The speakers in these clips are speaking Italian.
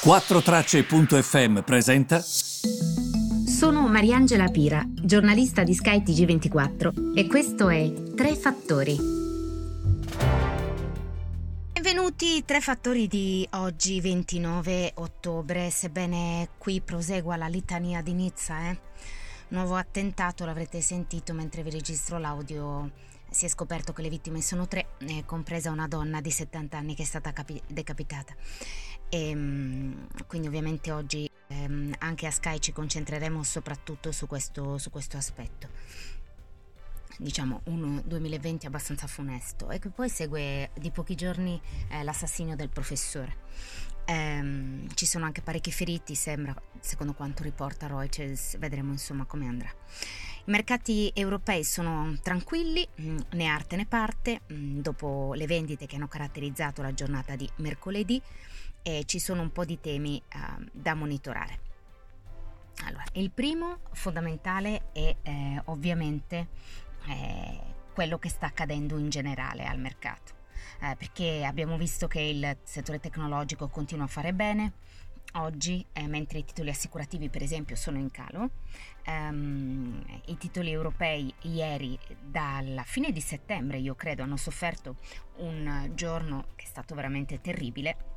4Tracce.fm presenta. Sono Mariangela Pira, giornalista di Sky TG24 e questo è Tre Fattori. Benvenuti Tre Fattori di oggi 29 ottobre, sebbene qui prosegua la litania di Nizza, eh? Nuovo attentato, l'avrete sentito mentre vi registro l'audio si è scoperto che le vittime sono tre, eh, compresa una donna di 70 anni che è stata capi- decapitata. E, ehm, quindi ovviamente oggi ehm, anche a Sky ci concentreremo soprattutto su questo, su questo aspetto. Diciamo un 2020 abbastanza funesto e poi segue di pochi giorni eh, l'assassinio del professore. Ehm, ci sono anche parecchi feriti, sembra, secondo quanto riporta Reuters, vedremo insomma come andrà. Mercati europei sono tranquilli, mm, né arte né parte, mm, dopo le vendite che hanno caratterizzato la giornata di mercoledì e ci sono un po' di temi uh, da monitorare. Allora, il primo fondamentale è eh, ovviamente eh, quello che sta accadendo in generale al mercato, eh, perché abbiamo visto che il settore tecnologico continua a fare bene, oggi, eh, mentre i titoli assicurativi per esempio sono in calo. Um, I titoli europei ieri, dalla fine di settembre, io credo, hanno sofferto un giorno che è stato veramente terribile.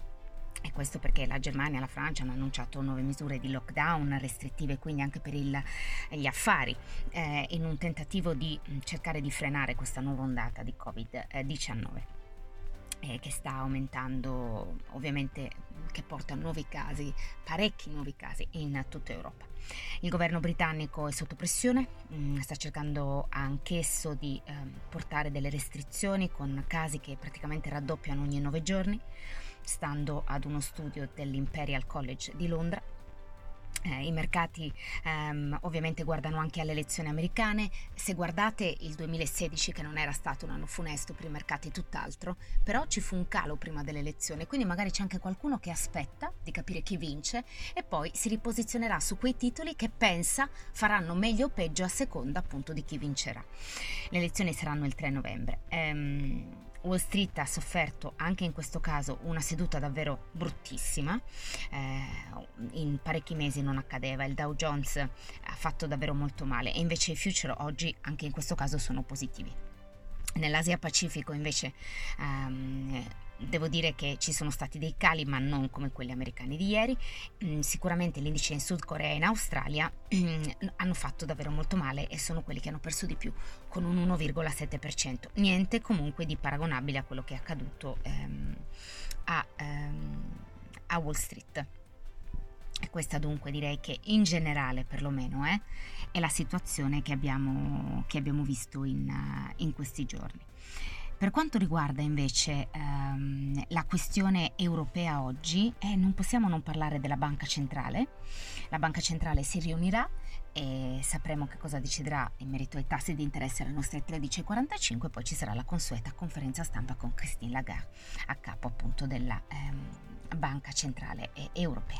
E questo perché la Germania e la Francia hanno annunciato nuove misure di lockdown restrittive, quindi anche per il, gli affari, eh, in un tentativo di cercare di frenare questa nuova ondata di Covid-19 eh, che sta aumentando, ovviamente che porta nuovi casi, parecchi nuovi casi in tutta Europa. Il governo britannico è sotto pressione, mm, sta cercando anch'esso di eh, portare delle restrizioni con casi che praticamente raddoppiano ogni nove giorni, stando ad uno studio dell'Imperial College di Londra eh, I mercati ehm, ovviamente guardano anche alle elezioni americane. Se guardate il 2016, che non era stato un anno funesto per i mercati, tutt'altro, però ci fu un calo prima delle elezioni, quindi magari c'è anche qualcuno che aspetta di capire chi vince e poi si riposizionerà su quei titoli che pensa faranno meglio o peggio a seconda appunto di chi vincerà. Le elezioni saranno il 3 novembre. Ehm, Wall Street ha sofferto anche in questo caso una seduta davvero bruttissima, eh, in parecchi mesi non accadeva, il Dow Jones ha fatto davvero molto male. E invece i future oggi anche in questo caso sono positivi. Nell'Asia Pacifico invece um, Devo dire che ci sono stati dei cali, ma non come quelli americani di ieri. Mm, sicuramente l'indice in Sud Corea e in Australia mm, hanno fatto davvero molto male e sono quelli che hanno perso di più, con un 1,7%. Niente comunque di paragonabile a quello che è accaduto ehm, a, ehm, a, Wall Street. E questa dunque direi che in generale perlomeno eh, è la situazione che abbiamo, che abbiamo visto in, in questi giorni. Per quanto riguarda invece ehm, la questione europea oggi, eh, non possiamo non parlare della Banca Centrale. La Banca Centrale si riunirà e sapremo che cosa deciderà in merito ai tassi di interesse alle nostre 13.45 poi ci sarà la consueta conferenza stampa con Christine Lagarde a capo appunto della ehm, Banca Centrale Europea.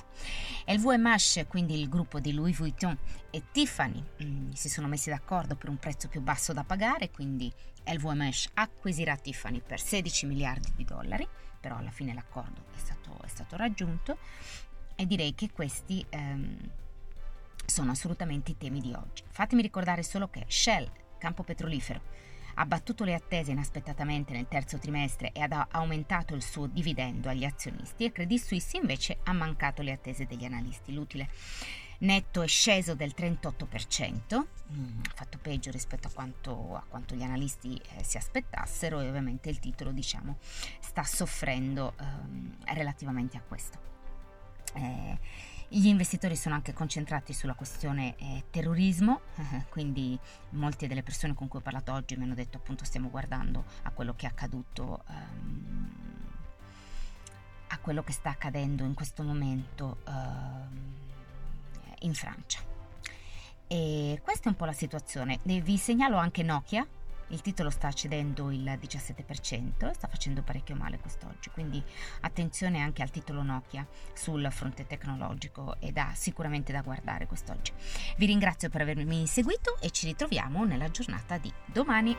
E il VMH, quindi il gruppo di Louis Vuitton e Tiffany, mh, mm, si sono messi d'accordo per un prezzo più basso da pagare, quindi LVMH acquisirà Tiffany per 16 miliardi di dollari, però alla fine l'accordo è stato, è stato raggiunto e direi che questi ehm, sono assolutamente i temi di oggi. Fatemi ricordare solo che Shell, campo petrolifero, ha battuto le attese inaspettatamente nel terzo trimestre e ha aumentato il suo dividendo agli azionisti e Credit Suisse invece ha mancato le attese degli analisti. L'utile netto è sceso del 38%, mm, fatto peggio rispetto a quanto, a quanto gli analisti eh, si aspettassero e ovviamente il titolo diciamo, sta soffrendo ehm, relativamente a questo. Eh, gli investitori sono anche concentrati sulla questione eh, terrorismo, quindi molte delle persone con cui ho parlato oggi mi hanno detto appunto stiamo guardando a quello che è accaduto, ehm, a quello che sta accadendo in questo momento ehm, in Francia. E questa è un po' la situazione. Vi segnalo anche Nokia, il titolo sta cedendo il 17% e sta facendo parecchio male quest'oggi, quindi attenzione anche al titolo Nokia sul fronte tecnologico ed ha sicuramente da guardare quest'oggi. Vi ringrazio per avermi seguito e ci ritroviamo nella giornata di domani.